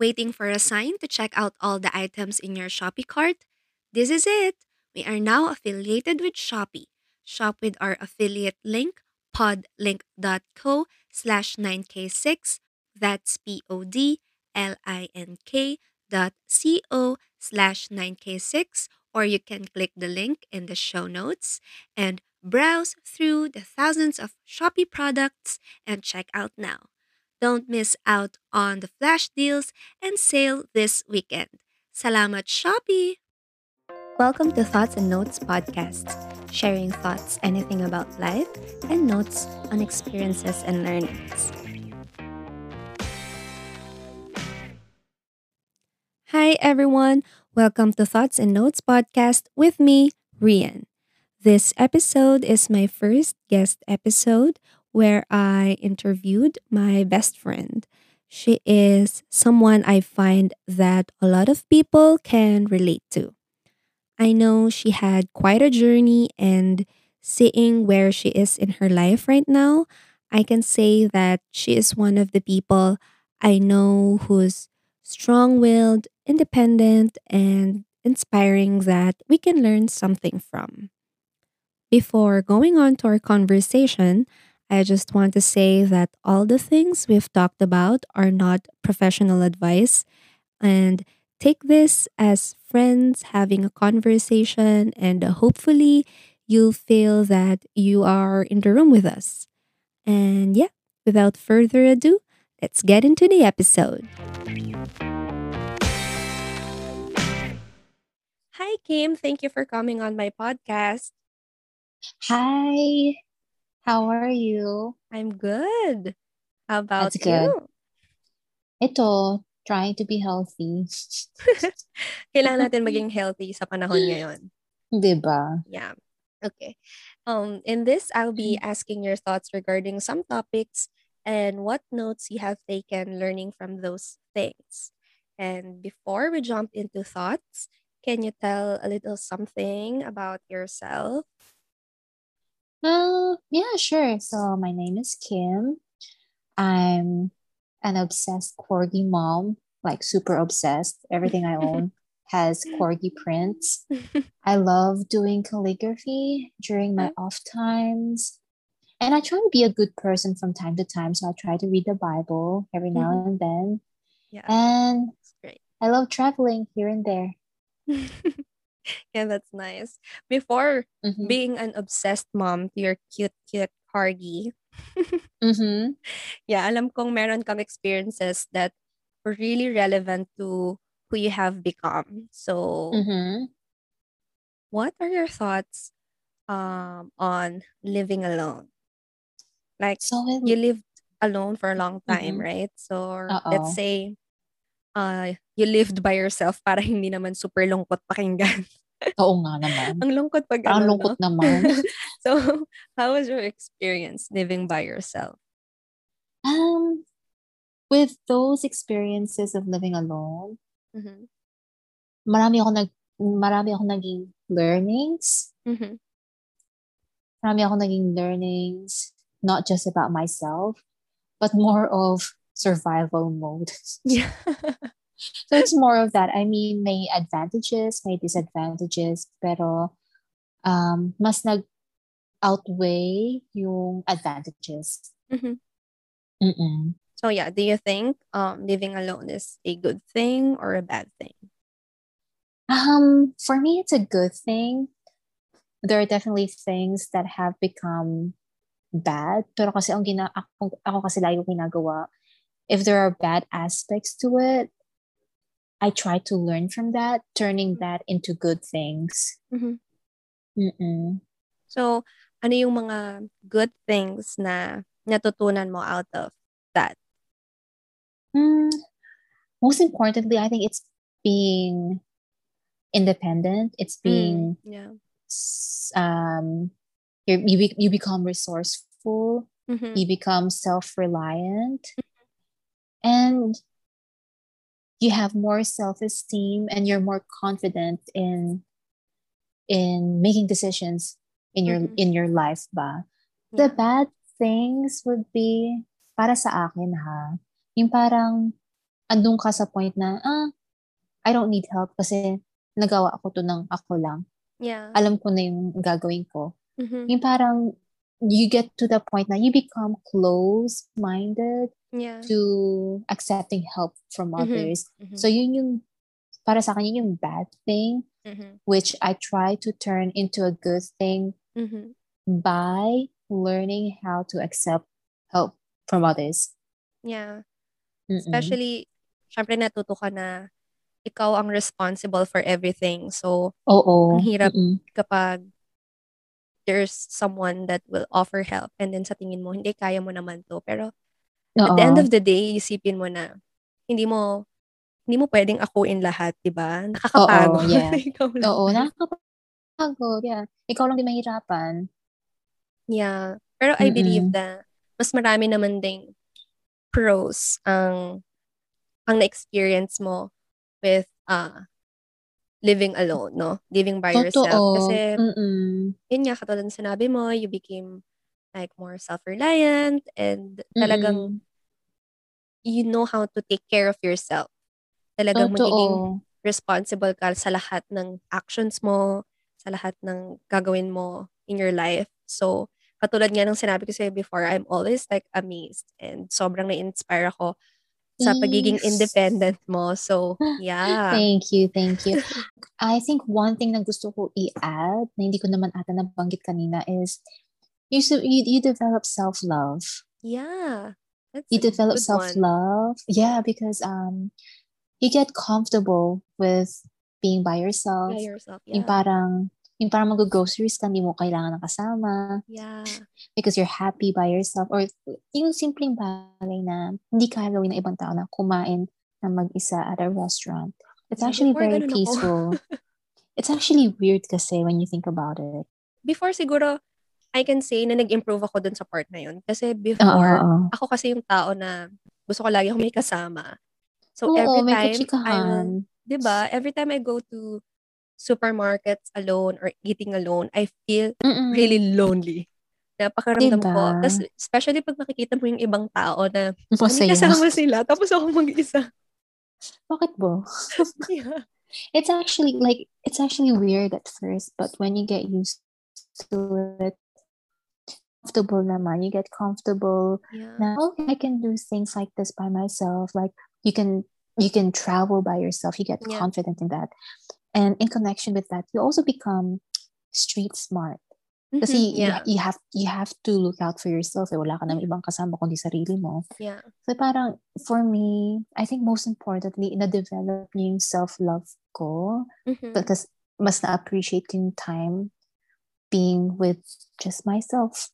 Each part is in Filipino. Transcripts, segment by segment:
Waiting for a sign to check out all the items in your Shopee cart? This is it. We are now affiliated with Shopee. Shop with our affiliate link, podlink.co slash 9k6. That's P-O-D-L-I-N-K dot C-O slash 9k6 or you can click the link in the show notes and browse through the thousands of Shopee products and check out now. Don't miss out on the flash deals and sale this weekend. Salamat Shopee! Welcome to Thoughts and Notes podcast, sharing thoughts, anything about life, and notes on experiences and learnings. Hi everyone, welcome to Thoughts and Notes podcast with me, Rian. This episode is my first guest episode where I interviewed my best friend. She is someone I find that a lot of people can relate to. I know she had quite a journey, and seeing where she is in her life right now, I can say that she is one of the people I know who's strong willed, independent, and inspiring that we can learn something from. Before going on to our conversation, I just want to say that all the things we've talked about are not professional advice and take this as friends having a conversation and hopefully you'll feel that you are in the room with us. And yeah, without further ado, let's get into the episode. Hi, Kim. Thank you for coming on my podcast. Hi, how are you? I'm good. How about That's good. you? Ito, trying to be healthy. Kailangan natin maging healthy sa panahon ngayon. Diba? Yeah. Okay. Um, in this, I'll be asking your thoughts regarding some topics and what notes you have taken learning from those things. And before we jump into thoughts, can you tell a little something about yourself? Uh, yeah, sure. So my name is Kim. I'm an obsessed corgi mom, like super obsessed. Everything I own has corgi prints. I love doing calligraphy during my off times. And I try to be a good person from time to time. So I try to read the Bible every now Mhm. and then. Yeah, And great. I love traveling here and there. yeah, that's nice. Before Mm-hmm. being an obsessed mom to your cute, cute corgi, Mm-hmm. yeah, alam kong meron kang experiences that were really relevant to who you have become. So, Mm-hmm. what are your thoughts um on living alone? Like So you lived alone for a long time, Mhm. right? So Oo. let's say uh you lived by yourself para hindi naman super lungkot pakinggan. oo nga naman. Ang lungkot pag Parang ano, lungkot no? naman. so, how was your experience living by yourself? Um, with those experiences of living alone, Mhm. marami ako nag marami ako naging learnings. Mhm. Marami ako naging learnings not just about myself, but more of survival mode. Yeah. So it's more of that. I mean, may advantages, may disadvantages, pero um, mas nag outweigh yung advantages. Mhm. Mm-mm. So yeah, do you think um living alone is a good thing or a bad thing? Um, for me, it's a good thing. There are definitely things that have become bad. Pero kasi ang gina ako, ako kasi lagi ginagawa, if there are bad aspects to it, I try to learn from that, turning that into good things. Mhm. Mm-mm. So, ano yung mga good things na natutunan mo out of that? Mm, most importantly, I think it's being independent. It's being Yeah. um, you you, be, you become resourceful. Mhm. you become self-reliant and you have more self-esteem and you're more confident in in making decisions in your Mhm. in your life ba the Yeah. bad things would be para sa akin ha yung parang andun ka sa point na, ah, I don't need help kasi nagawa ko to ng ako lang. Yeah. Alam ko na yung gagawin ko. Mhm. Yung parang, you get to the point na you become close-minded Yeah. to accepting help from Mhm. others. Mhm. So yun yung, para sa akin, yun yung bad thing, Mhm. which I try to turn into a good thing Mhm. by learning how to accept help from others. Yeah. Mm-mm. Especially, syempre natuto ka na ikaw ang responsible for everything. So, Oo. ang hirap Mm-mm. kapag there's someone that will offer help and then sa tingin mo, hindi, kaya mo naman to. Pero at the end of the day, isipin mo na hindi mo hindi mo pwedeng akuin lahat, di ba? Nakakapagod. Oo, yeah. Ikaw lang. Oo, nakakapagod. Yeah. Ikaw lang din mahirapan. Yeah. Pero I believe Mm-mm. na mas marami naman ding pros ang ang na-experience mo with uh, living alone, no? Living by yourself. Totoo. Kasi, Mm-mm. yun nga, katulad ng sinabi mo, you became like more self-reliant and talagang Mm-mm. you know how to take care of yourself. Talagang magiging Totoo. responsible ka sa lahat ng actions mo, sa lahat ng gagawin mo in your life. So, katulad nga ng sinabi ko sa'yo before, I'm always like amazed and sobrang na-inspire ako sa pagiging independent mo. So, yeah. Thank you, thank you. I think one thing na gusto ko i-add, na hindi ko naman ata nabanggit kanina, is you, you, you develop self-love. Yeah. That's You develop good one. self-love. Yeah, because um, you get comfortable with being by yourself. By yourself. Yung Yeah. parang, yung parang mag-groceries ka, hindi mo kailangan ng kasama. Yeah. because you're happy by yourself or yung simpleng bagay na hindi kaya gawin ng ibang tao na kumain na mag-isa at a restaurant. It's actually before very peaceful. it's actually weird kasi when you think about it. Before siguro, I can say na nag-improve ako dun sa part na yun. Kasi before, oo. ako kasi yung tao na gusto ko lagi akong may kasama. So Oo, every time, I will, kachikahan. 'di ba? Every time I go to supermarkets alone or eating alone, I feel Mm-mm. really lonely. Napakaramdam ko. Tapos, especially pag nakikita mo yung ibang tao na Masaya. kasama sila, tapos ako mag-isa. Bakit bo? Yeah. It's actually like, it's actually weird at first, but when you get used to it, comfortable naman, you get comfortable Yeah. na okay, I can do things like this by myself. Like you can you can travel by yourself. You get Yeah. confident in that. And in connection with that, you also become street smart. Kasi Mhm, you, yeah. you have you have to look out for yourself. Eh. Wala ka namang ibang kasama kundi sarili mo. Yeah. So parang for me, I think most importantly, na-develop niyo yung self-love ko Mhm. because mas na-appreciate ko yung time being with just myself.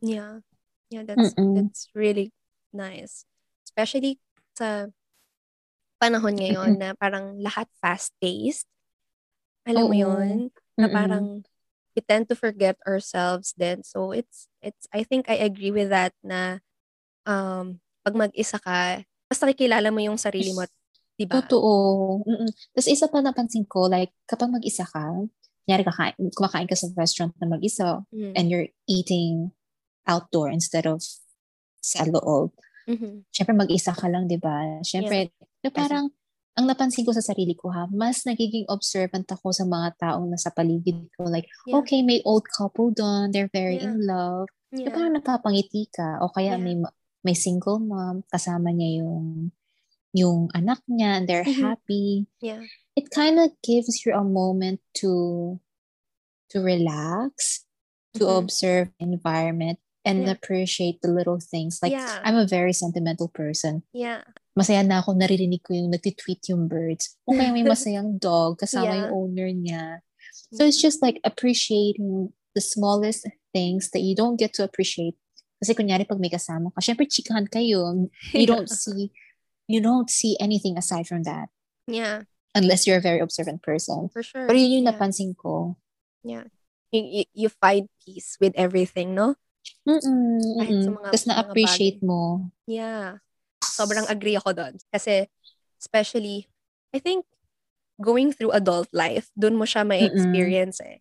Yeah. Yeah, that's Mm-mm. that's really nice. Especially sa panahon ngayon na parang lahat fast-paced. Alam mo Oo. 'yun? Na Mm-mm. parang we tend to forget ourselves then. So it's it's I think I agree with that na um pag mag-isa ka, mas nakikilala mo yung sarili mo, 'di ba? Totoo. Mm-mm. Tapos isa pa napansin ko, like, kapag mag-isa ka, nyari kakain, kumakain ka sa restaurant na mag-isa, Mm. and you're eating outdoor instead of sa loob. Mhm. Siyempre, mag-isa ka lang, di ba? Siyempre, na parang, ang napansin ko sa sarili ko ha, mas nagiging observant ako sa mga taong nasa paligid ko. Like, Yeah. okay, may old couple doon, they're very Yeah. in love. Na Yeah. parang napapangiti ka. O kaya Yeah. may ma- may single mom, kasama niya yung yung anak niya, and they're Mhm. happy. Yeah. It kind of gives you a moment to to relax, to Mhm. observe environment, and Yeah. appreciate the little things. Like, Yeah. I'm a very sentimental person. Yeah. Masaya na ako naririnig ko yung nagtitweet yung birds. O kaya may masayang dog kasama Yeah. yung owner niya. So it's just like appreciating the smallest things that you don't get to appreciate. Kasi kunyari pag may kasama ka, syempre chikahan kayo. You don't see you don't see anything aside from that Yeah, unless you're a very observant person. for sure. Pero yun yung yeah. napansin ko. Yeah. You, you, you find peace with everything, no? Mm-mm, mm-mm. mga- Tapos na-appreciate mo. Yeah. Sobrang agree ako doon. Kasi, especially, I think, going through adult life, doon mo siya may experience eh.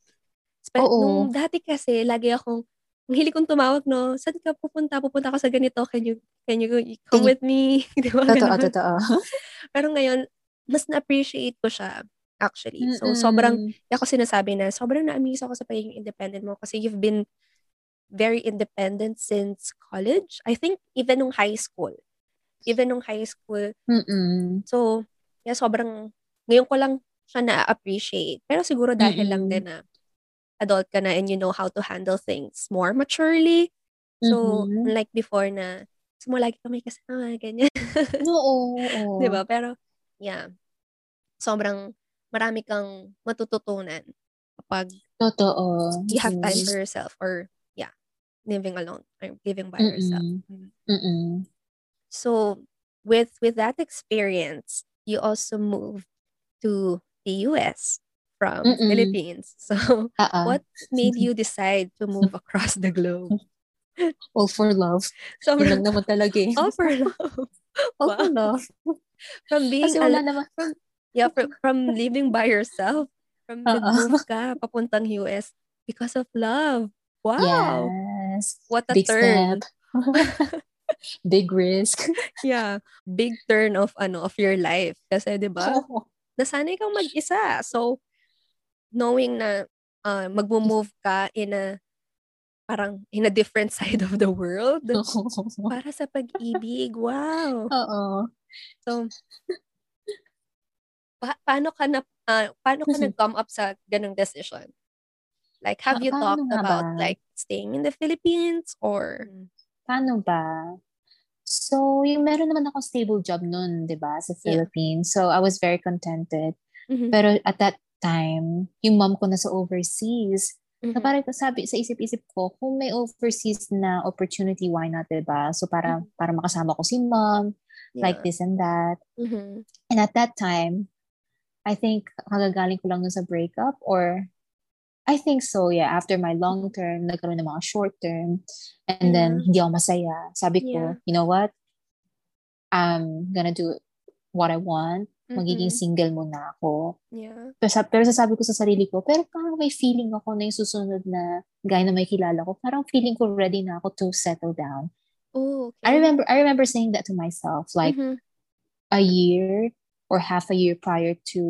Spe- Oo. Nung dati kasi, lagi akong, ang hilig kong tumawag, no? Saan ka pupunta? Pupunta ako sa ganito. Can you, can you come with me? Di ba? Totoo, Ganun. totoo. Pero ngayon, mas na-appreciate ko siya, actually. So, sobrang, Mm-mm. kaya ako sinasabi na, sobrang na-amaze ako sa pagiging independent mo kasi you've been very independent since college. I think even nung high school. Even nung high school. Mm-mm. So, yeah, sobrang, ngayon ko lang siya na-appreciate. Pero siguro dahil lang Mm-mm. din na adult ka na and you know how to handle things more maturely. So, Mhm. unlike before na, mo lagi ka may kasama, ganyan. Oo, oo. Di ba? Pero, yeah. Sobrang marami kang matututunan kapag Totoo. you have time for yourself or, yeah, living alone or living by yourself. Mm-mm. So, with with that experience, you also moved to the US from Mm-mm. Philippines. So, ah. what made you decide to move across the globe? All for love. So, Yun naman talaga eh. all for love. All for Wow. love. From being Kasi wala al- naman. yeah, from, from living by yourself, from Oo. nag-move ka papuntang US because of love. Wow. Yes. What a Big turn. Big risk. Yeah. Big turn of ano of your life. Kasi 'di ba? Oo. nasanay kang mag-isa. So, knowing na uh, magmo-move ka in a parang in a different side of the world para sa pag-ibig. Wow. Oo. So, pa- paano ka na ah, paano ka nag-come up sa ganung decision? Like, have you paano talked about ba? like staying in the Philippines or Paano ba? So, yung meron naman ako stable job nun, di ba, sa Yeah. Philippines. So, I was very contented. Mhm, Pero at that time, yung mom ko nasa overseas. Na mhm, parang sabi sa isip-isip ko, kung may overseas na opportunity, why not, di ba? So, para, para makasama ko si mom, like yeah. this and that. Mhm, And at that time, I think kagagaling ko lang nun sa breakup or I think so, yeah. After my long term, nagkaroon ng mga short term. And then, Yeah. hindi ako masaya. Sabi ko, Yeah. you know what? I'm gonna do what I want. Magiging mhm, single muna ako. Yeah. Pero, pero sasabi ko sa sarili ko, pero parang may feeling ako na yung susunod na guy na may kilala ko. Parang feeling ko ready na ako to settle down. Oh, okay. I remember I remember saying that to myself like Mhm, a year or half a year prior to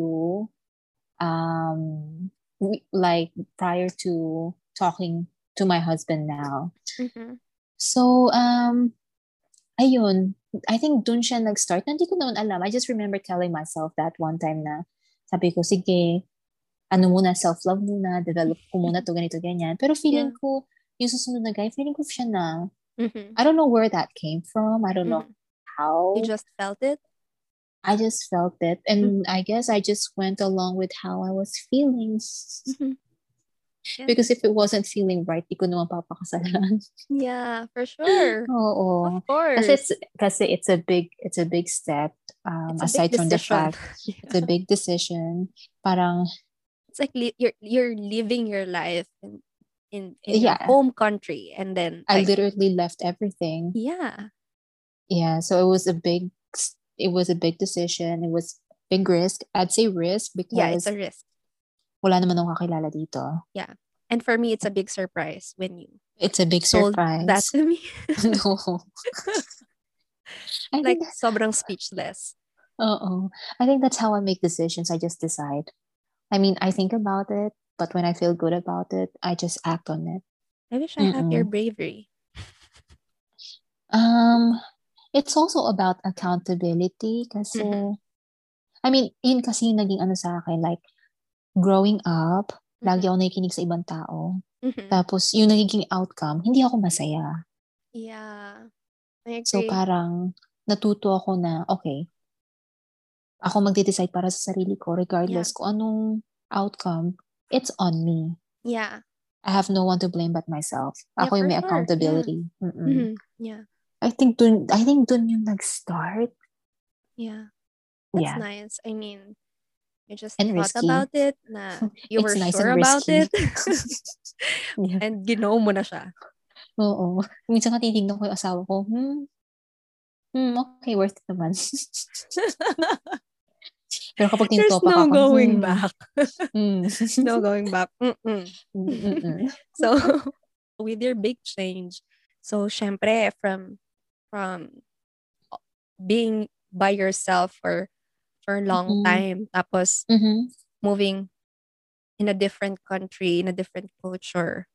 um we- like prior to talking to my husband now. mhm, So um ayun, I think dun siya nag-start. Hindi ko naman alam. I just remember telling myself that one time na sabi ko, sige, ano muna, self-love muna, develop ko muna to ganito, ganyan. Pero feeling ko, yung susunod na guy, feeling ko siya na, mhm, I don't know where that came from. I don't know mhm. how. You just felt it? I just felt it. And I guess I just went along with how I was feeling. Mhm. Yeah. Because if it wasn't feeling right, di ko naman papakasalan. Yeah, for sure. Oo. Of course. Kasi it's, kasi it's a big, it's a big step. Um, It's aside from the fact, it's a big decision. Parang, it's like li- you're you're living your life in in, in your home country and then I literally left everything. yeah Yeah, so it was a big, it was a big decision. It was big risk. I'd say risk because yeah it's a risk wala naman akong kakilala dito. Yeah. And for me it's a big surprise when you It's a big surprise. that to me no. I like think, sobrang speechless uh-oh. I think that's how I make decisions. I just decide. I mean, I think about it, but when I feel good about it, I just act on it. I wish I have your bravery Um, it's also about accountability kasi, Mhm. I mean, yun kasi yung naging ano sa akin, like, growing up, lagi Mhm. ako nakikinig sa ibang tao. Mhm. Tapos, yung nagiging outcome, hindi ako masaya. yeah I agree So, parang, natuto ako na, okay, ako magde-decide para sa sarili ko, regardless kung anong outcome, it's on me. yeah I have no one to blame but myself. Yeah, Ako yung for may sure. accountability. Mm-mm. Mhm. yeah I think dun, I think dun yung nag-start. yeah that's Yeah. nice I mean you just And thought risky. about it na you were nice sure about it yeah. and ginaw mo na siya Oo. Minsan ka titignan ko yung asawa ko, hmm, hmm, okay, worth it naman. Pero kapag There's tinutopak no ako, going hmm, back. hmm. no going back. Mm-mm. Mm-mm. So, with your big change. So, syempre, from from being by yourself for for a long Mm-mm. time, tapos Mhm. moving in a different country, in a different culture,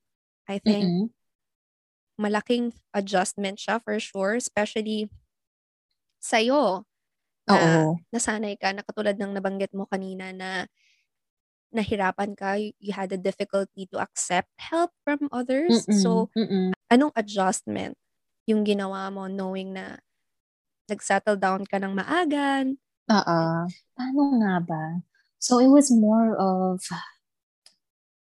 I think Mm-mm. malaking adjustment siya for sure, especially sa'yo na Oo. nasanay ka na katulad ng nabanggit mo kanina na nahirapan ka, you, you had a difficulty to accept help from others. Mm-mm. So, Mm-mm. anong adjustment yung ginawa mo knowing na nag-settle down ka ng maagan? Oo. Paano nga ba? So it was more of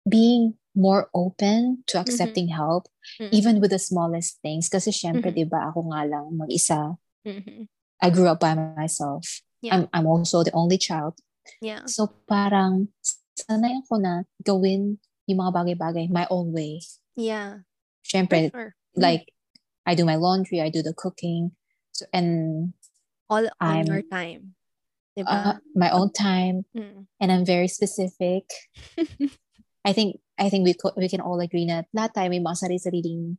being more open to accepting help, Mm-mm. even with the smallest things. Kasi syempre, Mhm. di ba, ako nga lang mag-isa. Mhm. I grew up by myself. Yeah. I'm, I'm also the only child. Yeah. So parang sanay ako na gawin yung mga bagay-bagay my own way. Yeah. Syempre, sure. like, I do my laundry, I do the cooking, so, and All on I'm- your time. uh, my own time, Mm. and I'm very specific. I think I think we co- we can all agree that lahat tayo may mga sarili-sariling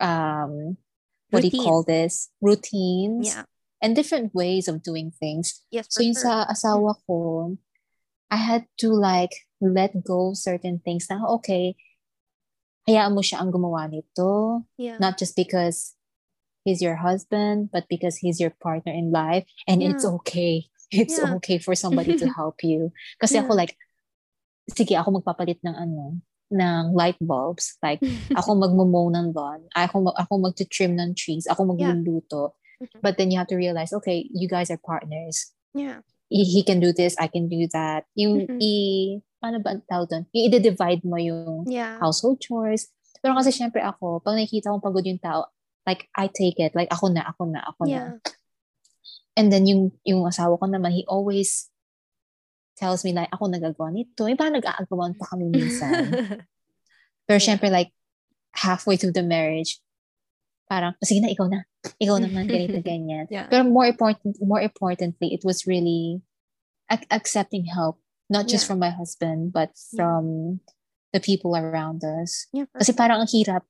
um what do you call this routines Yeah. and different ways of doing things. Yes, So yun sure. sa asawa ko, I had to like let go of certain things na okay, hayaan mo siya ang gumawa nito, Yeah. not just because he's your husband, but because he's your partner in life and it's Yeah. okay. It's Yeah. okay for somebody to help you. Kasi ako Yeah. like sige, ako magpapalit ng ano, ng light bulbs. Like, ako magmumow ng lawn. Ako, ako magtitrim ng trees. Ako magluluto. Mhm. But then you have to realize, okay, you guys are partners. yeah. He, he can do this, I can do that. Yung Mhm. i, paano ba ang tawag doon? I-divide mo yung Yeah. household chores. Pero kasi syempre ako, pag nakikita kong pagod yung tao, like, I take it. Like, ako na, ako na, ako na. Yeah. And then yung, yung asawa ko naman, he always tells me like, ako nagagawa nito. Yung parang nag-aagawan pa kami minsan. Pero Yeah. syempre like, halfway through the marriage, parang, sige na, ikaw na. Ikaw naman, ganito, ganyan. Yeah. Pero more important, more importantly, it was really ac- accepting help, not just Yeah. from my husband, but from the people around us. Yeah, for Kasi parang ang hirap.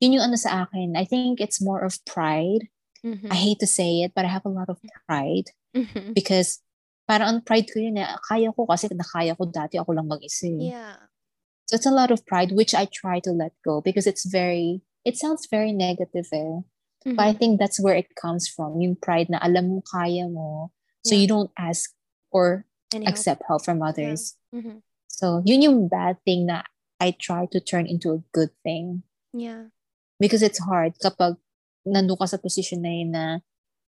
Yun yung ano sa akin. I think it's more of pride. Mhm. I hate to say it, but I have a lot of pride Mhm. because parang ang pride ko yun eh. Kaya ko kasi nakaya ko dati ako lang mag-isa. eh. Yeah. So it's a lot of pride which I try to let go because it's very, it sounds very negative eh. But I Mhm. think that's where it comes from. Yung pride na alam mo kaya mo. So Yeah. you don't ask or Any accept help from others. Mhm. So yun yung bad thing na I try to turn into a good thing. Yeah. Because it's hard kapag nandun ka sa position na yun na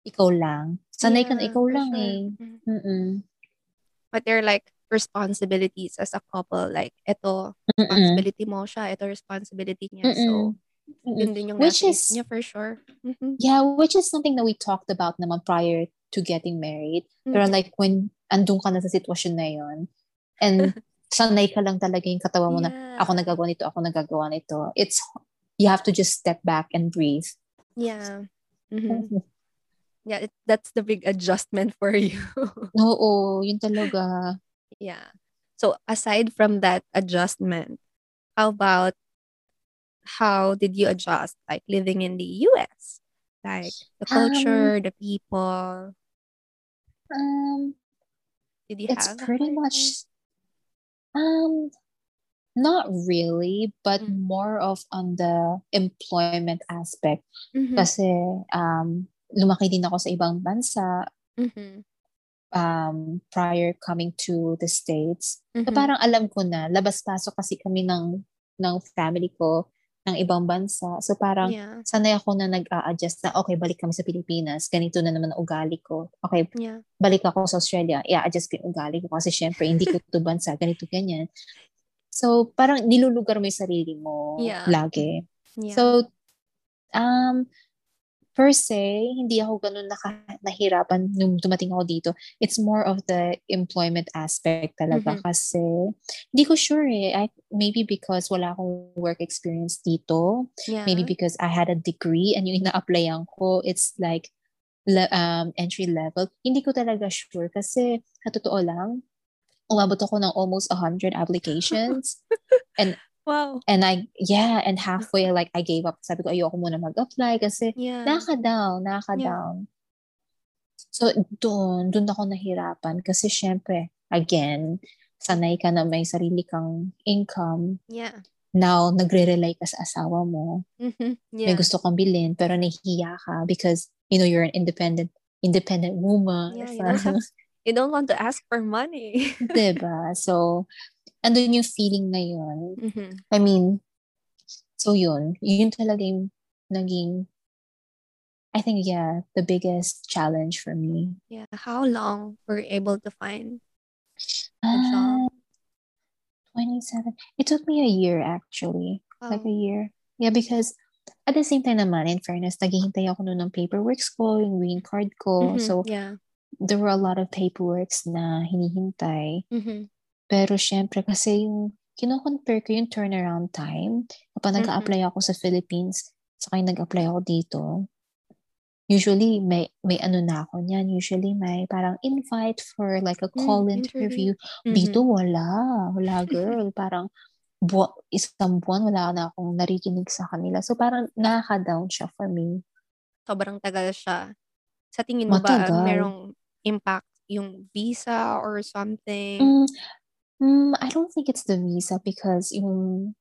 ikaw lang. Sanay ka na Yeah, ikaw lang sure. eh. Mhm. Mm-mm. But they're like responsibilities as a couple. Like, ito, Mm-mm. responsibility mo siya. Ito, responsibility niya. So, Mm-mm. Mm-mm. yun din yung Which is- niya for sure. Mhm. Yeah, which is something that we talked about naman prior to getting married. Pero Mhm. like when andun ka na sa sitwasyon na yon and sanay ka lang talaga yung katawan mo na Yeah. ako nagagawa nito, ako nagagawa nito. It's, you have to just step back and breathe. Yeah. Mhm. Yeah, it, that's the big adjustment for you. Oo, yun talaga. yeah. So aside from that adjustment, how about how did you adjust like living in the US? Like the culture, the people. Um, Did you it's pretty much, um, not really, but Mm. more of on the employment aspect. Mhm. Kasi, um, lumaki din ako sa ibang bansa, Mhm. um, prior coming to the States. So Mhm. parang alam ko na, labas-pasok kasi kami ng, ng family ko ng ibang bansa. So parang Yeah. sanay ako na nag-a-adjust na, okay, balik kami sa Pilipinas. Ganito na naman ang ugali ko. Okay, Yeah. balik ako sa Australia. I-adjust ko yung ugali ko kasi syempre hindi ko to bansa. Ganito, ganyan. So parang nilulugar mo yung sarili mo Yeah. lagi. Yeah. So, um, per se, hindi ako ganun naka, nahirapan nung dumating ako dito. It's more of the employment aspect talaga Mhm. kasi hindi ko sure eh. I, maybe because wala akong work experience dito. yeah. Maybe because I had a degree and yung ina-applyan ko, it's like le- um, entry level. Hindi ko talaga sure kasi sa totoo lang, umabot ako ng almost 100 applications and Wow. And I, yeah, and halfway, like, I gave up. Sabi ko, ayoko muna mag-apply kasi Yeah. nakaka-down, nakaka-down. So, doon, doon ako nahirapan kasi syempre, again, sanay ka na may sarili kang income. Yeah. Now, nagre-rely ka sa asawa mo. Mhm. May Yeah. gusto kang bilhin, pero nahihiya ka because, you know, you're an independent independent woman. Yeah, you don't have you don't want to ask for money. diba? So, andun yung feeling na yun. Mhm. I mean, so yun. Yun talaga yung naging, I think, yeah, the biggest challenge for me. Yeah. How long were you able to find a Ah, job? 27. It took me a year actually. Like a Wow. year. Yeah, because at the same time naman, in fairness, naghihintay ako noon ng paperworks ko, yung green card ko. Mhm. So, yeah. there were a lot of paperworks na hinihintay. Mhm. Pero syempre, kasi yung kino-compare ko yung turnaround time. Kapag Mhm. nag-apply ako sa Philippines, saka yung nag-apply ako dito, usually may may ano na ako niyan. Usually may parang invite for like a Mm, call interview. interview. Dito Mhm. wala. Wala girl. parang buwa, isang buwan wala na akong narikinig sa kanila. So parang nakaka-down siya for me. Sobrang tagal siya. Sa tingin mo ba Matagal. merong impact yung visa or something? Mm, mm, I don't think it's the visa because yung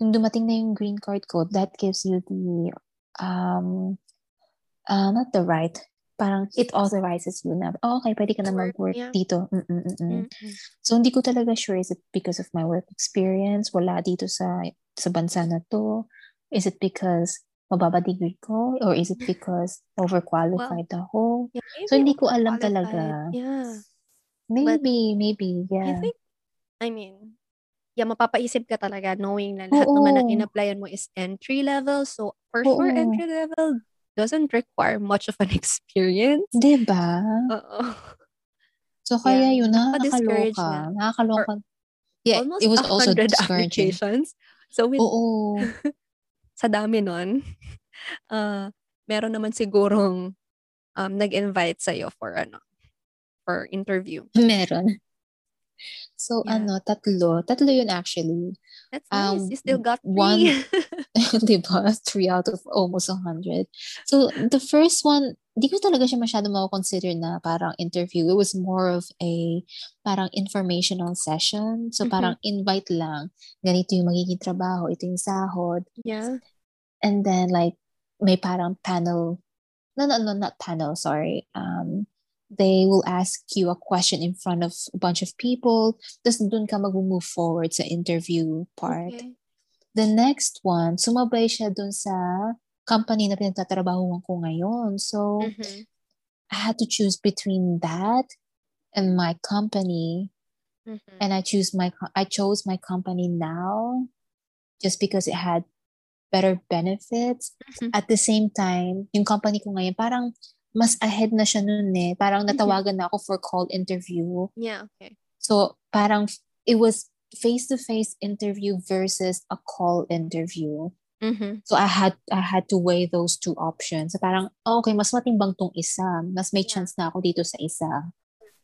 yung dumating na yung green card ko, that gives you the um uh, not the right. Parang it authorizes you na, oh, okay, pwede ka na Work, mag-work yeah. dito. Mm-mm-mm. So, hindi ko talaga sure, is it because of my work experience? Wala dito sa sa bansa na to? Is it because mababa degree ko? Or is it because overqualified ako? Yeah, So, hindi ko alam talaga. Yeah. Maybe, maybe, I yeah. think, I mean, yeah, mapapaisip ka talaga knowing na lahat naman ng Oo. in-applyan mo is entry level. So, for sure, Oo. entry level doesn't require much of an experience. Diba? Oo. So, kaya Yeah, yun, nakakaloka. Nakakaloka. Yeah, Almost it was also discouraging. applications. So, with, Oo. sa dami nun, uh, meron naman sigurong um, nag-invite sa'yo for ano, for interview. Meron. So, Yeah. ano, tatlo. Tatlo yun actually. That's nice. Um, You still got one- three. diba? Three out of almost a hundred. So, the first one, di ko talaga siya masyado mako-consider na parang interview. It was more of a parang informational session. So, Mhm. parang invite lang. Ganito yung magiging trabaho. Ito yung sahod. yeah. And then, like, may parang panel. No, no, no, not panel, sorry. Um, they will ask you a question in front of a bunch of people. Tapos dun ka mag-move forward sa interview part. Okay. The next one, sumabay siya dun sa company na pinagtatrabahuan ko ngayon. So, Mhm. I had to choose between that and my company. Mhm. And I choose my I chose my company now just because it had better benefits. Mhm. At the same time, yung company ko ngayon, parang mas ahead na siya nun eh. Parang natawagan na ako for call interview. Yeah, okay. So, parang it was face-to-face interview versus a call interview. Mhm. So I had I had to weigh those two options. So parang oh, okay, mas matimbang tong isa. Mas may Yeah. chance na ako dito sa isa.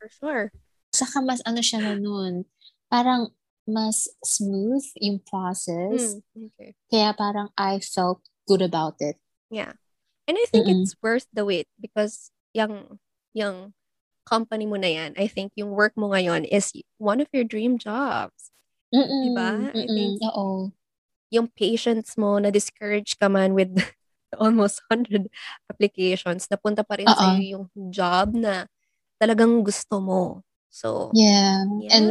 For sure. Saka mas ano siya na nun, parang mas smooth yung process. Mm, okay. Kaya parang I felt good about it. Yeah. And I think Mm-mm. it's worth the wait because yung yung company mo na yan, I think yung work mo ngayon is one of your dream jobs. Mm-mm, Diba? I mm-mm, think- Oo. Yung patience mo, na-discourage ka man with almost 100 applications, napunta pa rin Oo. sa'yo yung job na talagang gusto mo. So, Yeah. yeah. And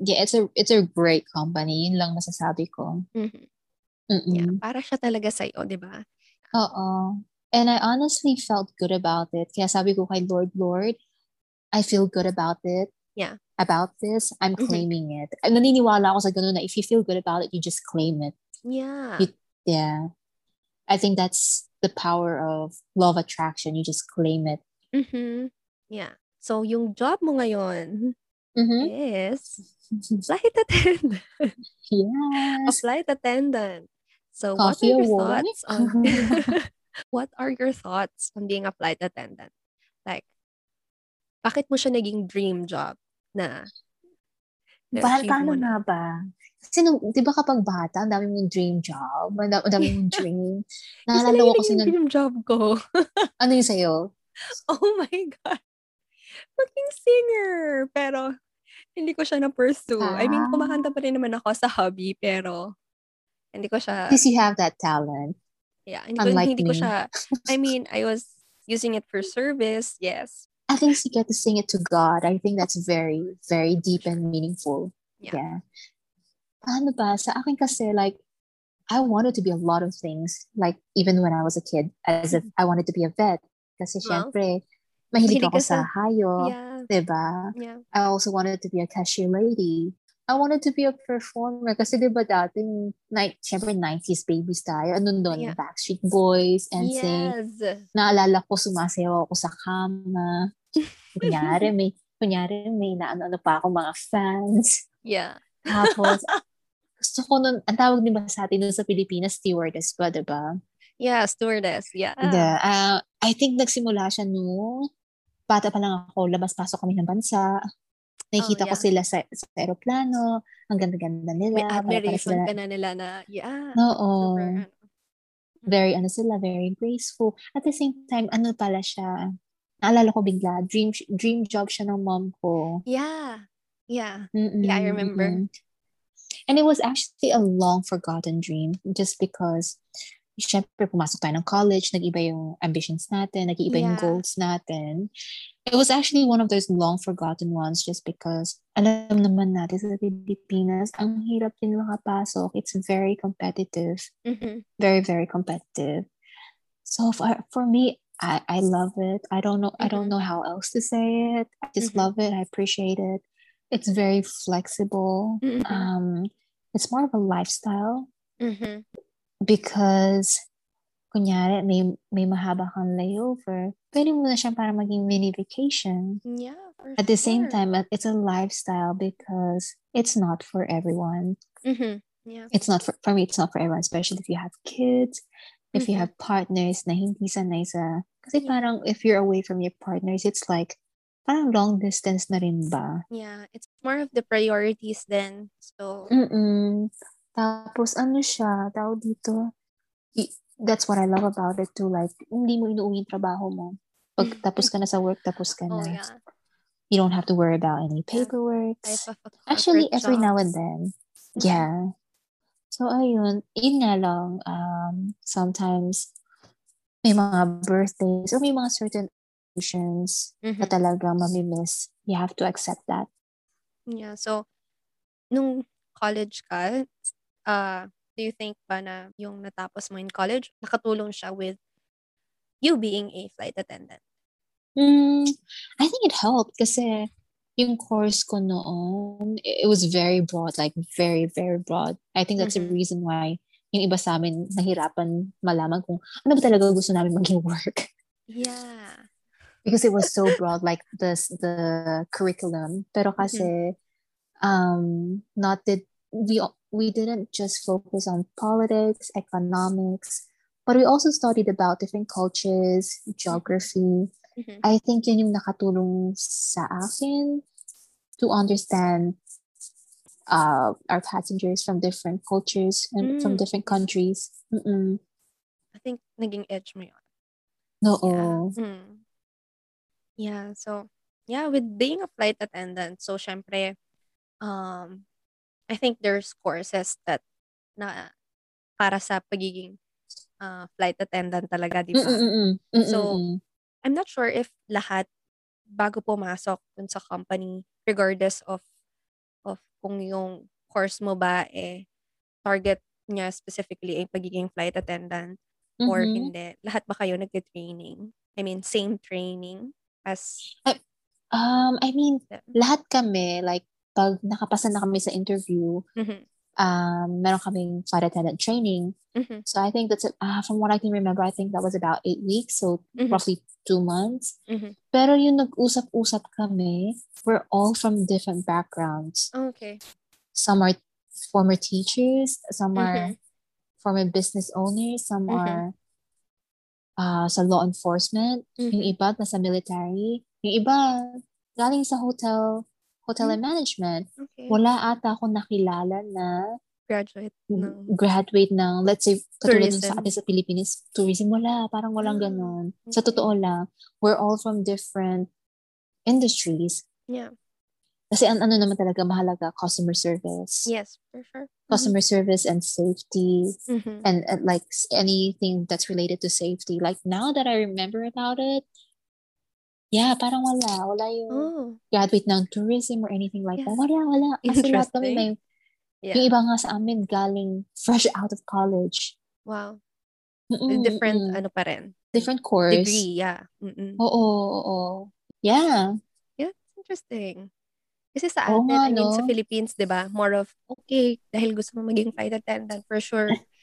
yeah, it's a it's a great company. Yun lang masasabi ko. Mhm. Mm-mm. Yeah, para siya talaga sa'yo, di ba? Oo. And I honestly felt good about it. Kaya sabi ko kay Lord, Lord, I feel good about it. Yeah. About this. I'm Mhm. claiming it. And naniniwala ako sa ganun na if you feel good about it, you just claim it. Yeah. You- Yeah. I think that's the power of law of attraction. You just claim it. Mm-hmm. Yeah. So, yung job mo ngayon Mm-hmm. is flight attendant. a Yes. flight attendant. So, Coffee what are your award? thoughts on what are your thoughts on being a flight attendant? Like, bakit mo siya naging dream job na paano mo na. nga ba? Kasi nung, di ba kapag bata, ang dami mong dream job, ang da- ang dami mong dream. Naalala ko kasi nun, dream job ko. ano yung sa'yo? oh my God. Maging singer. Pero, hindi ko siya na-pursue. I mean, Ah. kumakanta pa rin naman ako sa hobby, pero hindi ko siya, Because you have that talent. Yeah, hindi ko, unlike hindi ko me. siya, I mean, I was using it for service, yes. I think you get to sing it to God. I think that's very, very deep and meaningful. Yeah. Yeah. Paano ba? Sa akin kasi, like, I wanted to be a lot of things. Like, even when I was a kid, as if mm-hmm. I wanted to be a vet. Kasi Well, syempre, mahilig ako sa sa- hayop. Yeah, Diba? yeah. I also wanted to be a cashier lady. I wanted to be a performer kasi di ba dati, night, syempre 90s babies tayo. Ano doon? Yeah. Backstreet Boys, NSYNC. Yes. Naalala ko, sumasayaw ako sa kama. Kunyari, may, kunyari, may naano-ano pa ako mga fans. Yeah. Tapos, gusto ko nun, ang tawag din ba sa atin nun sa Pilipinas, stewardess ba, diba? Yeah, stewardess. Yeah. Yeah. Uh, I think nagsimula siya nung bata pa lang ako, labas-pasok kami ng bansa. Nakikita Oh, ko yeah. sila sa, sa aeroplano. Ang ganda-ganda nila. May admiration sila- ka na nila na, yeah. Oo. Super, ano. Very, ano sila, very graceful. At the same time, ano pala siya, naalala ko bigla, dream dream job siya ng mom ko. Yeah. Yeah. Mm-mm, Yeah, I remember. mm-mm. And it was actually a long forgotten dream just because syempre pumasok tayo ng college, nag-iba yung ambitions natin, nag-iba yung goals natin. It was actually one of those long forgotten ones just because alam naman natin sa Pilipinas, ang hirap din makapasok. It's very competitive. Mhm. Very, very competitive. So for, for me, I, I love it. I don't know I don't Mhm. know how else to say it. I just Mhm. love it. I appreciate it. It's very flexible. Mhm. Um it's more of a lifestyle Mhm. Because kunyari may may mahaba kang layover. Pwede mo na siya para maging mini vacation. Yeah. At the same time, uh, it's a lifestyle because it's not for everyone. Mhm. Yeah. It's not for, for me, it's not for everyone, especially if you have kids, if you Mhm. have partners na hindi sanay sa, kasi Yeah. parang if you're away from your partners, it's like, parang long distance na rin ba? Yeah. It's more of the priorities then. So, Mm-mm. Tapos ano siya, tawag dito, y- that's what I love about it too, like, hindi mo inuuwi yung trabaho mo. Pag tapos ka na sa work, tapos ka oh na. yeah. You don't have to worry about any paperwork. Actually, every now and jobs. then. Mhm. Yeah. So, ayun. Yun nga lang. Um, sometimes, may mga birthdays or may mga certain occasions na Mhm. talaga mamimiss. You have to accept that. Yeah. So, nung college ka, uh, do you think ba na yung natapos mo in college, nakatulong siya with you being a flight attendant? Mm, I think it helped kasi yung course ko noon, it was very broad, like very, very broad. I think that's Mhm. the reason why yung iba sa amin nahirapan malaman kung ano ba talaga gusto namin maging work. Yeah. because it was so broad like the the curriculum pero kasi um not that we we didn't just focus on politics economics but we also studied about different cultures geography Mhm. i think yun yung nakatulong sa akin to understand uh our passengers from different cultures and from Mm. different countries Mm-mm. I think naging edge mo yun. no Yeah. Mm. Yeah. So, yeah, with being a flight attendant, so syempre, um, I think there's courses that na para sa pagiging uh, flight attendant talaga, di ba? So. I'm not sure if lahat bago pumasok dun sa company, regardless of of kung yung course mo ba eh target niya specifically ay pagiging flight attendant or Mhm. hindi. Lahat ba kayo nagte-training? I mean, same training as Um, I mean, lahat kami, like, pag nakapasa na kami sa interview, Mhm. um, meron kaming flight attendant training. Mhm. So I think that's, uh, from what I can remember, I think that was about eight weeks, so Mhm. roughly two months. Mhm. Pero yung nag-usap-usap kami, we're all from different backgrounds. Okay. Some are former teachers, some are Mhm. former business owners, some Mhm. are uh, sa law enforcement, yung Mhm. iba nasa military, yung iba galing sa hotel, hotel and management. Okay. Okay. Wala ata ako nakilala na Graduate ng graduate ng, let's say, katulad sa atin sa Pilipinas, tourism, wala. Parang walang Ah, ganon. Sa okay. totoo lang, we're all from different industries. Yeah. Kasi ang ano naman talaga mahalaga, customer service. Yes, for sure. Customer service and safety. Mhm. and, and like s- anything that's related to safety. Like now that I remember about it, yeah, parang wala. Wala yung Oh, graduate ng tourism or anything like Yeah. that. Wala, wala. Kasi lahat kami may, yung yeah. iba nga sa amin galing fresh out of college. Wow. Mm-mm, Different, mm-mm. ano pa rin. Different course. Degree, yeah. Mm-mm. Oo, oo, oo. Yeah. Yeah, it's interesting. Kasi sa atin, nga, I mean, sa no? Philippines, di ba, more of, okay, dahil gusto mo maging flight attendant, for sure,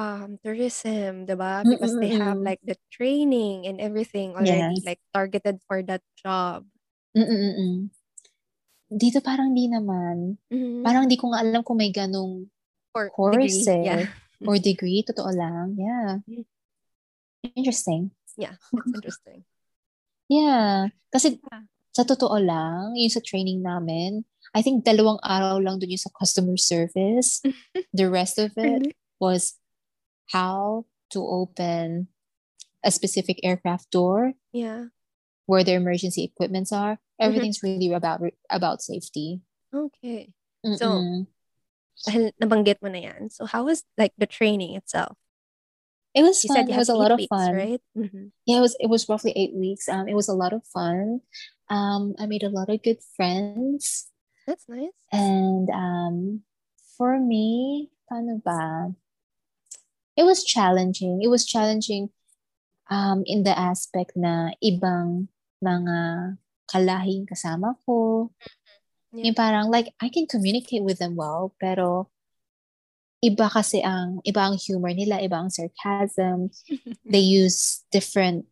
um, tourism, di ba? Because they have Mm-mm-mm. like the training and everything already, Yes. like targeted for that job. Mm-mm-mm. Dito parang di naman. Mhm. Parang di ko nga alam kung may ganong Or course degree, eh. yeah. Or degree, totoo lang. Yeah. Mm. Interesting. Yeah, it's interesting. Yeah. Kasi Yeah. sa totoo lang, yung sa training namin, I think dalawang araw lang dun yung sa customer service. The rest of it Really? was how to open a specific aircraft door, Yeah. where their emergency equipments are. Mm-hmm. Everything's really about about safety. Okay. So, Mm-mm. dahil nabanggit mo na yan, so how was like the training itself? it was You fun. It was a lot of weeks, fun. right? Mhm. Yeah, it was it was roughly eight weeks. Um, it was a lot of fun. Um, I made a lot of good friends. That's nice. And um, for me, paano ba? It was challenging. It was challenging um, in the aspect na ibang mga kalahing kasama ko. Yeah. Yung parang like I can communicate with them well, pero iba kasi ang iba ang humor nila, iba ang sarcasm. They use different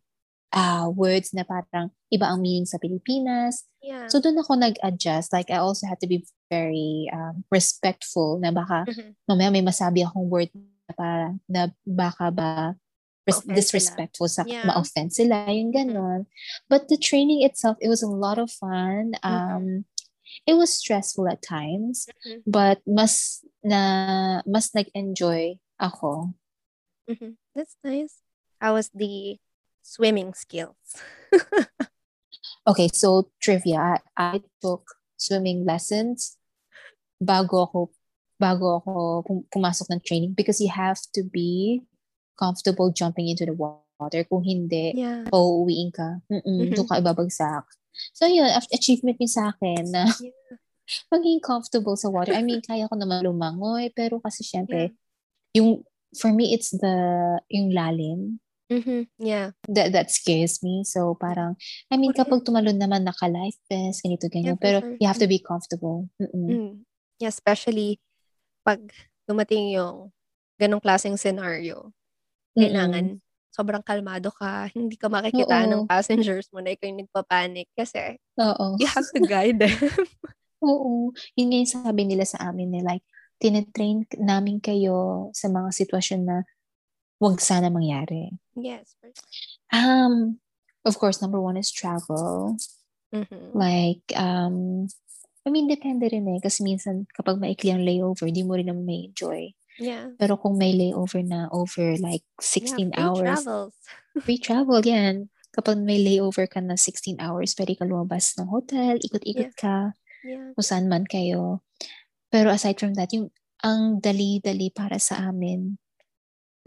uh, words na parang iba ang meaning sa Pilipinas. Yeah. So doon ako nag-adjust. Like I also had to be very um, respectful na baka Mhm. mamaya may masabi akong word para na baka ba res- disrespectful sa Yeah. ma-offend sila yung ganon. But the training itself, it was a lot of fun. Um, It was stressful at times, Mhm. but mas na mas nag-enjoy ako. Mhm. That's nice. How was the swimming skills? Okay, so trivia. I, I took swimming lessons bago ako bago ako pum- pumasok ng training because you have to be comfortable jumping into the water. Kung hindi, Yeah. pauuwiin ka. Mm-mm, Mhm. doon ka ibabagsak. So yun, achievement yun sa akin na Yeah. maging comfortable sa water. I mean, kaya ko naman lumangoy, pero kasi syempre, yung, for me, it's the, yung lalim. Mhm. Yeah. That, that scares me. So parang, I mean, kapag tumalon naman naka-life vest, ganito, ganyan. for pero sure. you have to be comfortable. Mm-mm. Mm. Yeah, especially pag dumating yung ganong klaseng scenario, Mm-mm. kailangan sobrang kalmado ka, hindi ka makikita ng Oo. passengers mo na ikaw yung nagpapanik kasi Oo. you have to guide them. Oo. Yun nga yung sabi nila sa amin eh, like, tinetrain namin kayo sa mga sitwasyon na wag sana mangyari. yes. Um, of course, number one is travel. Mhm. Like, um, I mean, depende rin eh. Kasi minsan, kapag maikli ang layover, di mo rin naman may enjoy. Yeah. Pero kung may layover na over like Yeah, 16 free hours, travels. free travel yan. Kapag may layover ka na 16 hours, pwede ka lumabas ng hotel, ikot-ikot ka, Yeah. kung saan man kayo. Pero aside from that, yung ang dali-dali para sa amin,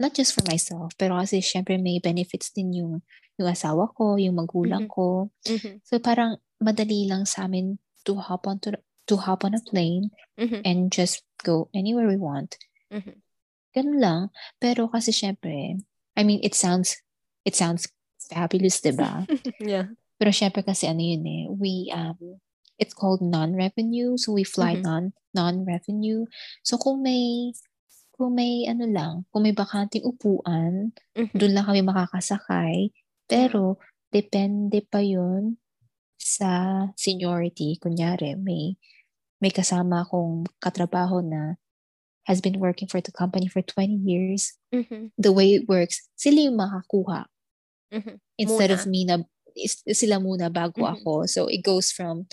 not just for myself, pero kasi syempre may benefits din yung, yung asawa ko, yung magulang Mhm. ko. Mhm. So parang madali lang sa amin to hop on to, hop on a plane Mhm. and just go anywhere we want. Mhm. Ganun lang. Pero kasi syempre, I mean, it sounds, it sounds fabulous, diba? yeah. Pero syempre kasi ano yun eh, we, um, it's called non-revenue. So we fly Mhm. non, non-revenue. So kung may, kung may ano lang, kung may bakanting upuan, Mhm. doon lang kami makakasakay. Pero, depende pa yun sa seniority. Kunyari, may, may kasama akong katrabaho na has been working for the company for 20 years. Mhm. The way it works, sila yung makakuha. Mhm. Instead Muna. of me na, is- sila muna bago Mhm. ako. So, it goes from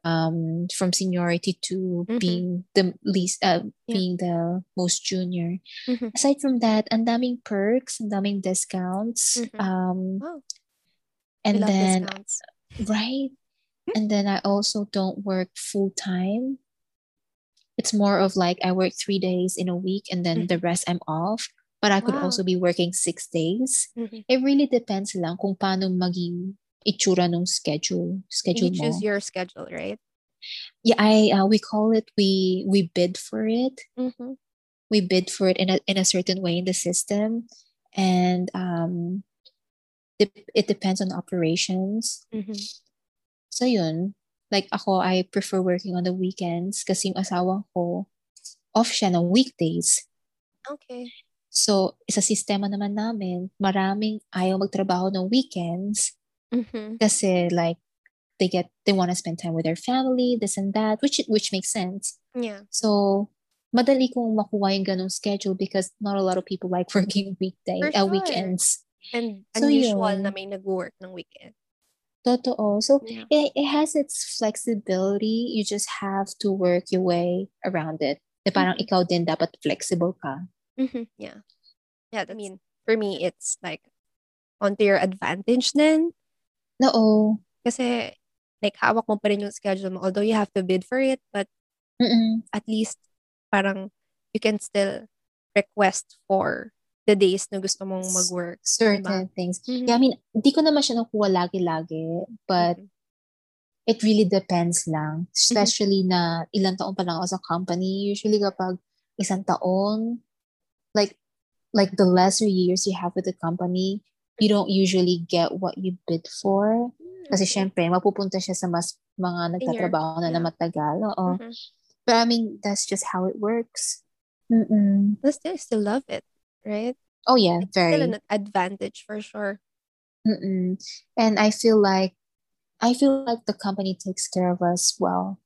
um from seniority to Mhm. being the least uh, Yeah. being the most junior. Mhm. Aside from that, ang daming perks, ang daming discounts. Mhm. Um Wow. And then discounts. Right and then I also don't work full time. It's more of like I work 3 days in a week and then the rest I'm off, but I could Mm-hmm. Wow. also be working 6 days. Mhm. It really depends lang kung paano maging itsura nung schedule, You schedule mo. choose your schedule, right? Yeah, I uh, we call it we we bid for it. Mm-hmm. We bid for it in a in a certain way in the system, and um, it, depends on operations. Mm-hmm. So yun, like ako, I prefer working on the weekends kasi yung asawa ko off siya ng weekdays. Okay. So sa sistema naman namin, maraming ayaw magtrabaho ng weekends Mm-hmm. kasi like they get they want to spend time with their family, this and that, which which makes sense. Yeah. So, madali kong makuha yung ganong schedule because not a lot of people like working weekday, uh, sure. weekends. And So, unusual yun. na may nag-work ng weekend. Totoo. So, Yeah. it, it has its flexibility. You just have to work your way around it. Na parang Mhm. ikaw din dapat flexible ka. Mm-hmm. Yeah. Yeah, I mean, for me, it's like onto your advantage then. Oo. Kasi, like, hawak mo pa rin yung schedule mo. Although you have to bid for it, but Mm-mm. at least, parang, you can still request for the days na gusto mong mag-work. Certain things. Mhm. Yeah, I mean, di ko naman siya nakuha lagi-lagi, but Mhm. it really depends lang. Mm-hmm. Especially na ilang taon pa lang ako sa company. Usually kapag isang taon, like like the lesser years you have with the company, you don't usually get what you bid for. Kasi Okay. syempre, mapupunta siya sa mas mga nagtatrabaho na na yeah. matagal. Oo. Mhm. But I mean, that's just how it works. Mm-mm. But still, still love it, right? Oh yeah, It's still very. an advantage for sure. Mm-mm. And I feel like, I feel like the company takes care of us well.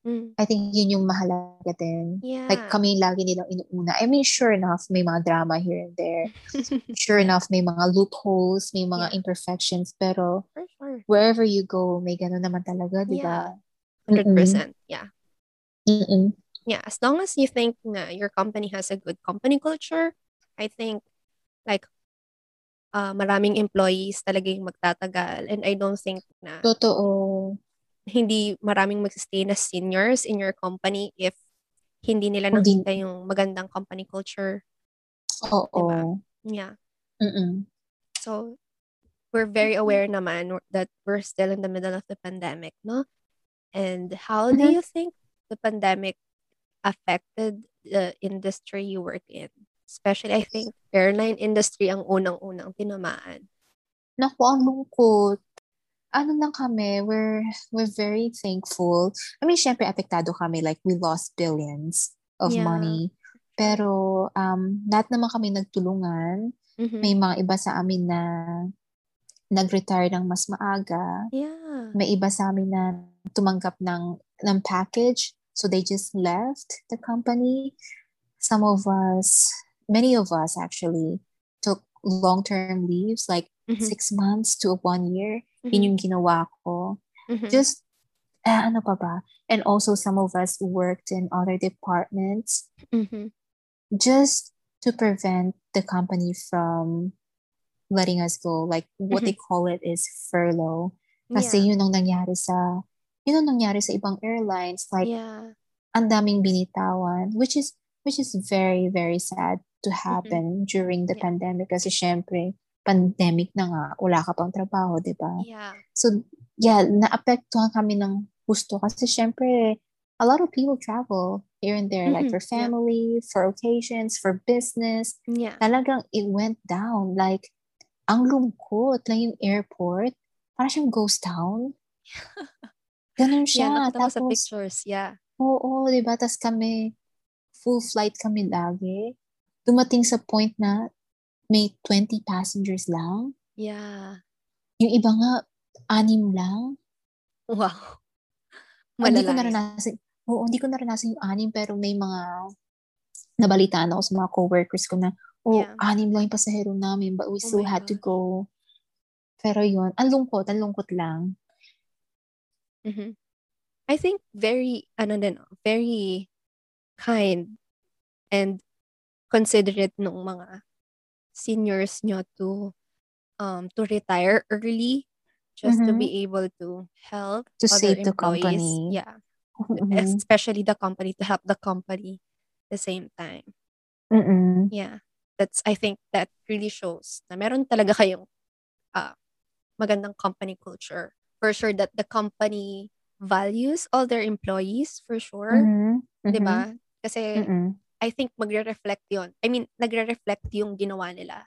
Mm. I think yun yung mahalaga din. Yeah. Like kami lagi nilang inuuna. I mean, sure enough, may mga drama here and there. Sure enough, may mga loopholes, may mga Yeah. imperfections. Pero sure. wherever you go, may ganun naman talaga, di ba? Yeah. Mm-mm. 100%. Yeah. Mm-mm. Yeah. As long as you think na your company has a good company culture, I think like uh, maraming employees talaga yung magtatagal. And I don't think na Totoo. hindi maraming magsistay na seniors in your company if hindi nila nakita yung magandang company culture. Oo. Diba? Yeah. Mm-mm. So, we're very aware naman that we're still in the middle of the pandemic, no? And how do Mhm. you think the pandemic affected the industry you work in? Especially, I think, airline industry ang unang-unang tinamaan. Naku, ang lungkot. Ano lang kami, we're, we're very thankful. I mean, syempre, apektado kami. Like, we lost billions of Yeah. money. Pero, um, lahat naman kami nagtulungan. Mhm. May mga iba sa amin na nag-retire ng mas maaga. Yeah. May iba sa amin na tumanggap ng, ng package. So, they just left the company. Some of us, many of us actually, took long-term leaves, like Mhm. six months to one year. Mhm. Yun yung ginawa ko. Mhm. Just, ah, ano pa ba? And also some of us worked in other departments Mhm. just to prevent the company from letting us go. Like what they call it is furlough. Kasi Yeah. yun ang nangyari sa, yun ang nangyari sa ibang airlines. Like, Yeah. ang daming binitawan, which is, which is very, very sad to Mm-hmm. happen during the Yeah. pandemic. Kasi syempre, pandemic na nga, wala ka pang trabaho, di ba? Yeah. So, yeah, naapektuhan kami ng gusto kasi syempre, a lot of people travel here and there, like Mhm, for yeah. family, for occasions, for business. Yeah. Talagang it went down. Like, ang lungkot lang yung airport. Parang siyang ghost town. Ganun Yeah, siya. nakita ko sa Tapos, pictures. Yeah. oo, di ba? Tapos kami, full flight kami lagi. Dumating sa point na may 20 passengers lang. Yeah. Yung iba nga, anim lang. Wow. Hindi ko Malala yan. naranasan, oo, hindi ko naranasan yung anim, pero may mga nabalitaan ako sa mga coworkers ko na, oh, Yeah. anim lang yung pasahero namin, but we Oh still had to gosh. go. Pero yun, ang lungkot, ang lungkot lang. Mhm. I think very, ano din, very kind and considerate nung mga seniors nyo to um to retire early just to Mhm. be able to help To other save the employees. company. Yeah. Mhm. Especially the company to help the company at the same time. Mm-mm. Yeah. That's I think that really shows na meron talaga kayong uh, magandang company culture. For sure that the company values all their employees for sure. Mhm. 'Di ba? Kasi Mm-mm. I think magre-reflect 'yon. I mean, nagre-reflect yung ginawa nila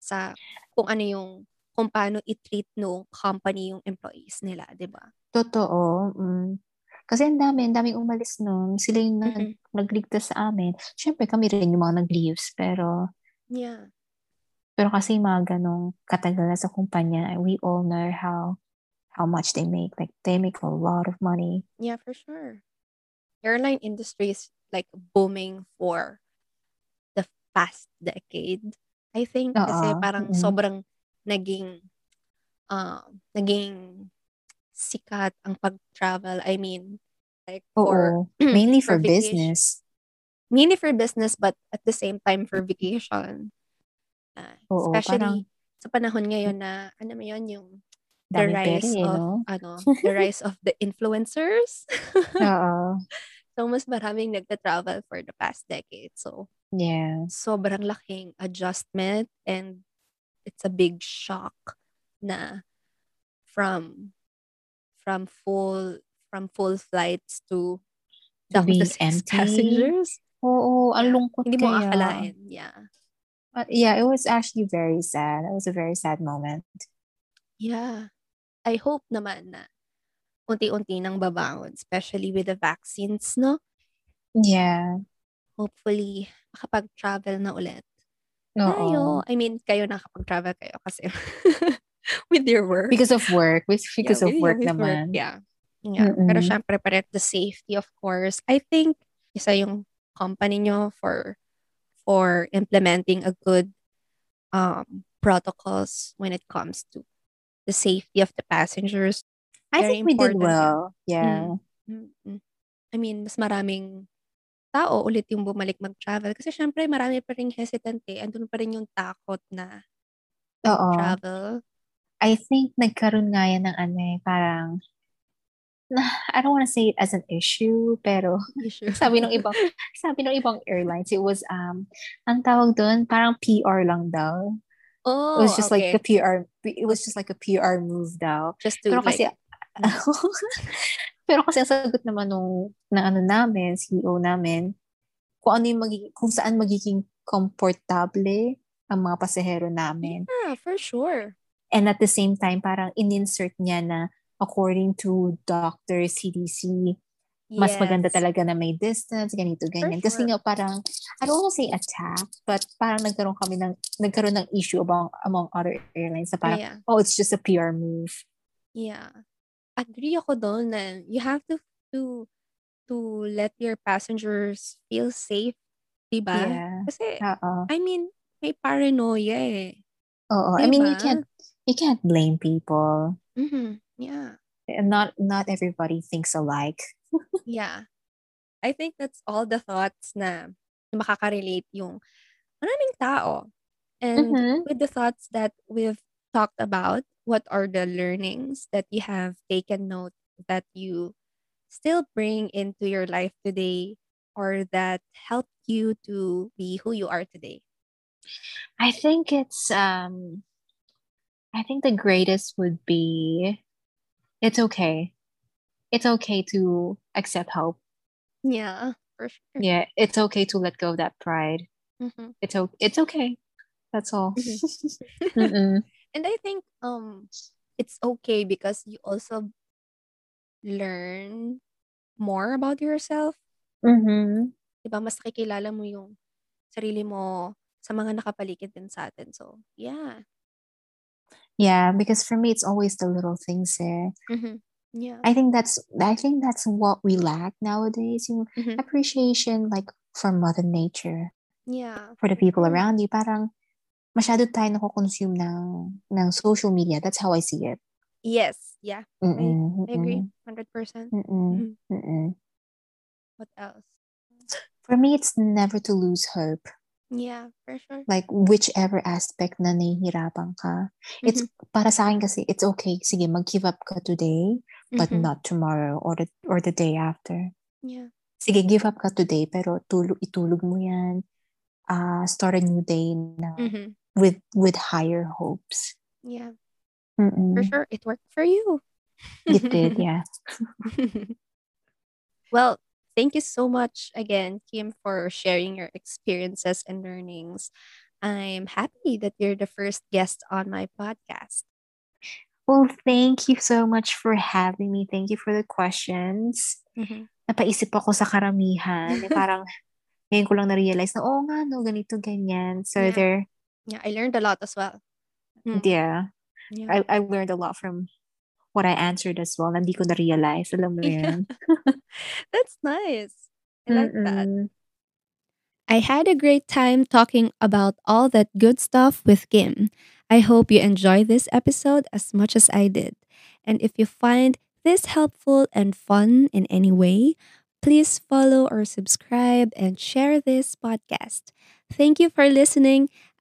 sa kung ano yung kung paano i-treat nung company yung employees nila, 'di ba? Totoo. Mm. Kasi ang dami, ang daming umalis nun. Sila yung nag, Mhm. nagligtas sa amin. Siyempre, kami rin yung mga nag-leaves. Pero, Yeah. pero kasi yung mga ganong katagal na sa kumpanya, we all know how how much they make. Like, they make a lot of money. Yeah, for sure. Airline industry is like booming for the past decade. I think kasi Oo. parang Mm-mm. sobrang naging uh, naging sikat ang pag-travel. I mean, like for Oo. Mainly for vacation. business. Mainly for business but at the same time for vacation. Uh, Oo, especially parang sa panahon ngayon na ano mo yun yung the rise eh, of no? ano, the rise of the influencers. Oo. So mas maraming nagta-travel for the past decade. So Yeah. sobrang laking adjustment and it's a big shock na from from full from full flights to down to six empty. passengers. Oo, ang lungkot Hindi mo kaya. akalain. Yeah. Uh, yeah, it was actually very sad. It was a very sad moment. Yeah. I hope naman na unti-unti nang babangon, especially with the vaccines, no? Yeah. Hopefully, makapag-travel na ulit. Oo. Tayo. I mean, kayo nakapag-travel kayo kasi with your work. Because of work. With, because yeah, of work with naman. Yeah. Yeah. Pero Mm-mm. syempre, paret the safety, of course. I think, isa yung company nyo for for implementing a good um, protocols when it comes to the safety of the passengers. I Very think we did well. Yeah. Mm-mm. I mean, mas maraming tao ulit yung bumalik mag-travel. Kasi syempre, marami pa rin hesitant eh. Andun pa rin yung takot na Oo. travel. I think nagkaroon nga yan ng ano eh, parang, I don't want to say it as an issue, pero Issue. sabi ng ibang, sabi ng ibang airlines, it was, um, ang tawag doon, parang PR lang daw. Oh, It was just like okay. a PR, it was just like a PR move daw. Just to Pero kasi, like, pero kasi ang sagot naman nung, na ano namin, CEO namin, kung ano yung magiging, kung saan magiging komportable ang mga pasahero namin. yeah, for sure. And at the same time, parang in-insert niya na according to doctor CDC, mas maganda Yes. talaga na may distance, ganito, ganyan. Kasi sure. nga parang, I don't want to say attack, but parang nagkaroon kami ng, nagkaroon ng issue among, among other airlines na parang, Yeah. oh, it's just a PR move. Yeah. Agree ako doon na you have to to to let your passengers feel safe, 'di ba? Yeah. Kasi Oo. I mean, may paranoia eh. Oo. I mean, you Diba? can't, you can't blame people. Mhm. Yeah. And not, not everybody thinks alike. Yeah. I think that's all the thoughts na makaka-relate yung maraming tao. And Mhm. with the thoughts that we've talked about, what are the learnings that you have taken note that you still bring into your life today or that help you to be who you are today? I think it's, um, I think the greatest would be, it's okay. It's okay to accept help. Yeah, for sure. Yeah, it's okay to let go of that pride. Mhm. It's o- it's okay. That's all. Mhm. And I think um it's okay because you also learn more about yourself. Mhm. 'Di ba? Mas nakikilala mo yung sarili mo sa mga nakapaligid din sa atin. So, yeah. Yeah, because for me, it's always the little things. Eh. Mhm. Yeah. I think that's I think that's what we lack nowadays. Yung Mhm. appreciation, like for Mother Nature, Yeah. for the people around you. Parang masyado tayo nako-consume ng ng social media. That's how I see it. Yes. Yeah. I Mm-mm, I agree. mm-mm, 100%. mm-mm, Mhm. mm-mm. What else? For me, it's never to lose hope. Yeah, for sure. Like, whichever aspect na nahihirapan ka. It's, Mhm. para sa akin kasi, it's okay. Sige, mag-give up ka today, but Mhm. not tomorrow or the, or the day after. Yeah. Sige, give up ka today, pero tulog, itulog mo yan. Uh, start a new day na Mhm. With with higher hopes. Yeah. For Mm-mm. sure, it worked for you. It did, yeah. well, thank you so much again, Kim, for sharing your experiences and learnings. I'm happy that you're the first guest on my podcast. Well, thank you so much for having me. Thank you for the questions. Mhm. Napaisip ako sa karamihan. Eh, parang ngayon ko lang na-realize na, oh nga, no, ganito, ganyan. So Yeah. there, Yeah, I learned a lot as well. Mm, yeah, Yeah. I, I learned a lot from what I answered as well. Hindi ko na-realize. Alam mo Yeah. yun. That's nice. I like that. Mm-mm. I had a great time talking about all that good stuff with Kim. I hope you enjoy this episode as much as I did. And if you find this helpful and fun in any way, please follow or subscribe and share this podcast. Thank you for listening.